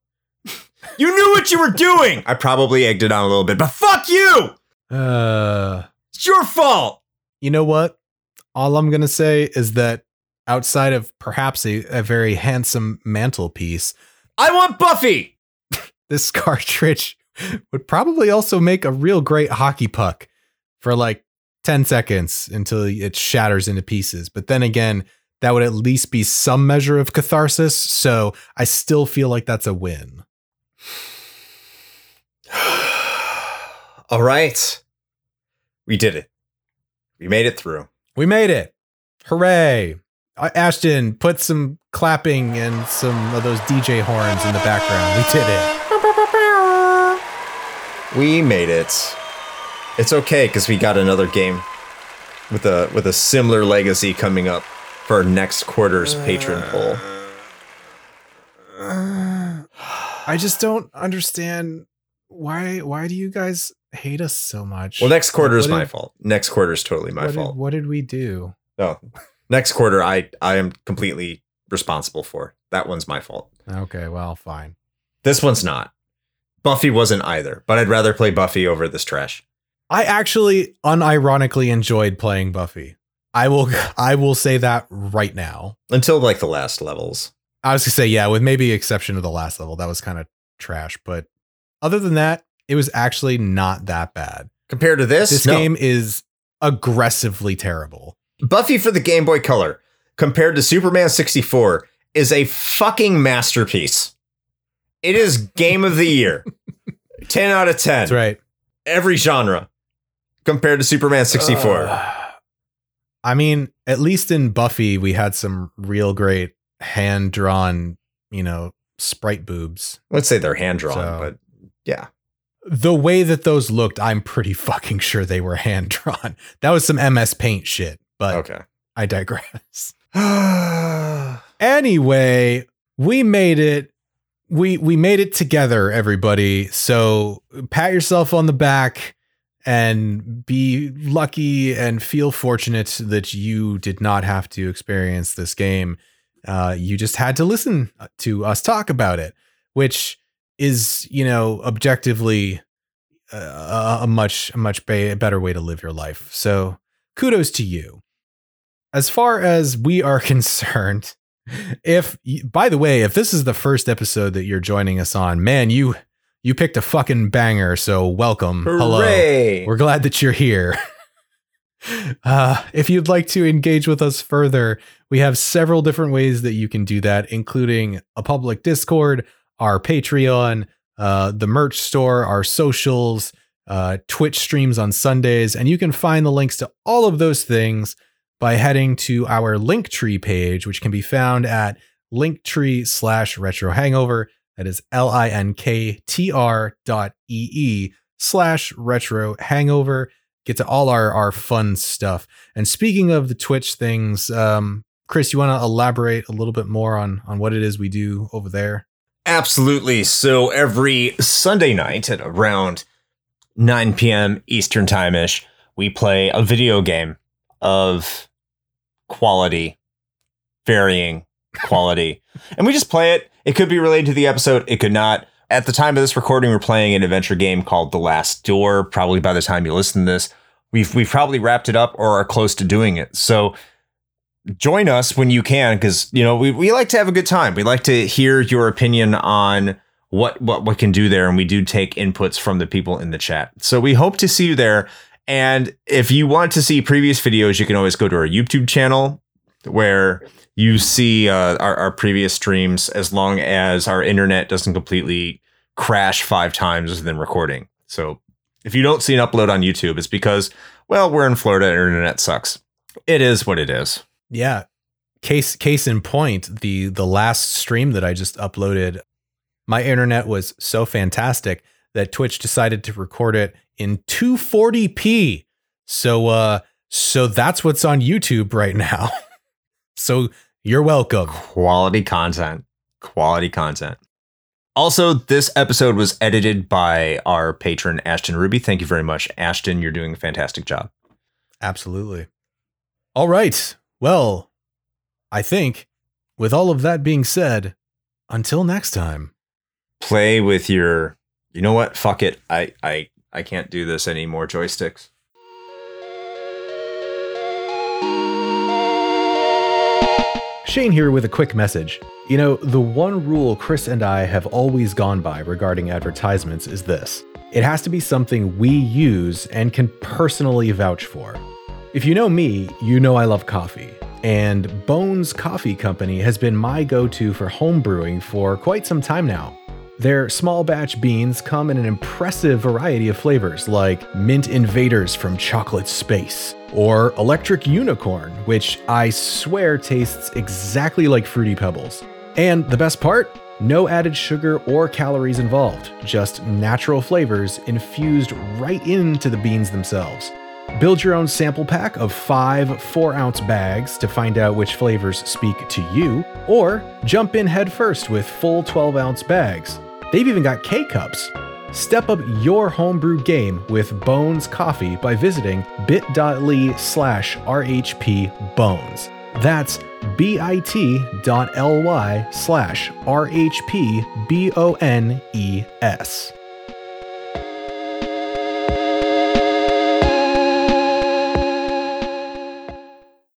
You knew what you were doing. I probably egged it on a little bit, but fuck you. Uh It's your fault. you know what? All I'm to say is that outside of perhaps a, a very handsome mantelpiece, I want Buffy. [laughs] this cartridge would probably also make a real great hockey puck for like 10 seconds until it shatters into pieces. But then again, that would at least be some measure of catharsis. So I still feel like that's a win. All right. We did it. We made it through. We made it. Hooray. Ashton, put some clapping and some of those DJ horns in the background. We did it. We made it. It's okay because we got another game with a with a similar legacy coming up for our next quarter's uh, patron poll. Uh, I just don't understand why why do you guys hate us so much? Well, next quarter is my did- fault. Next quarter is totally my what fault. Did, what did we do? No, next quarter I I am completely responsible for. That one's my fault. Okay, well, fine. This one's not. Buffy wasn't either, but I'd rather play Buffy over this trash. I actually unironically enjoyed playing Buffy. I will I will say that right now. Until like the last levels. I was gonna say, yeah, with maybe exception of the last level, that was kind of trash. But other than that, it was actually not that bad. Compared to this, This no. game is aggressively terrible. Buffy for the Game Boy Color compared to Superman 64 is a fucking masterpiece. It is game of the year. [laughs] 10 out of 10. That's right. Every genre compared to Superman 64. Uh, I mean, at least in Buffy, we had some real great hand drawn, you know, sprite boobs. Let's say they're hand drawn, So- but yeah. the way that those looked, I'm pretty fucking sure they were [laughs] hand drawn. That was some MS Paint shit, but Okay. I digress. [sighs] anyway, we made it. We we made it together, everybody. So pat yourself on the back and be lucky and feel fortunate that you did not have to experience this game. Uh, you just had to listen to us talk about it, which is, you know, objectively uh, a much a much ba- better way to live your life. So kudos to you. As far as we are [laughs] concerned, if by the way, if this is the first episode that you're joining us on, man, you you picked a fucking banger. So welcome, hello. Hooray! We're glad that you're here. [laughs] Uh, if you'd like to engage with us further, we have several different ways that you can do that, including a public Discord, our Patreon, uh, the merch store, our socials, uh, Twitch streams on Sundays, and you can find the links to all of those things by heading to our Linktree page, which can be found at linktree slash retro hangover. That is L-I-N-K-T-R dot E-E slash retro hangover. Get to all our, our fun stuff. And speaking of the Twitch things, um, Chris, you want to elaborate a little bit more on, on what it is we do over there? Absolutely. So every Sunday night at around 9 p.m. Eastern Time ish, we play a video game of quality, varying quality. and we just play it. It could be related to the episode, it could not. At the time of this recording, we're playing an adventure game called The Last Door. Probably by the time you listen to this, we've we've probably wrapped it up or are close to doing it. So join us when you can because you know we, we like to have a good time we like to hear your opinion on what what we can do there and we do take inputs from the people in the chat so we hope to see you there and if you want to see previous videos you can always go to our youtube channel where you see uh, our, our previous streams as long as our internet doesn't completely crash five times within recording so if you don't see an upload on youtube it's because well we're in florida internet sucks it is what it is Yeah. Case case in point, the the last stream that I just uploaded, my internet was so fantastic that Twitch decided to record it in 240p. So uh so that's what's on YouTube right [laughs] now. So you're welcome. quality content. Quality content. Also this episode was edited by our patron ashton ruby. Thank you very much ashton. You're doing a fantastic job. Absolutely. All right. Well, I think with all of that being said, until next time. play with your you know what? Fuck it. I i i can't do this anymore. Joysticks Shane here with a quick message. You know, the one rule Chris and I have always gone by regarding advertisements is this it has to be something we use and can personally vouch for. If you know me, you know I love coffee. And Bones Coffee Company has been my go to for home brewing for quite some time now. Their small batch beans come in an impressive variety of flavors like Mint Invaders from Chocolate Space, or Electric Unicorn, which I swear tastes exactly like Fruity Pebbles. And the best part? No added sugar or calories involved, just natural flavors infused right into the beans themselves. Build your own sample pack of five 4 ounce bags to find out which flavors speak to you, or jump in headfirst with full 12 ounce bags. They've even got K cups. Step up your homebrew game with Bones Coffee by visiting bit.ly slash RHP Bones. That's bit.ly slash RHP B O N E S.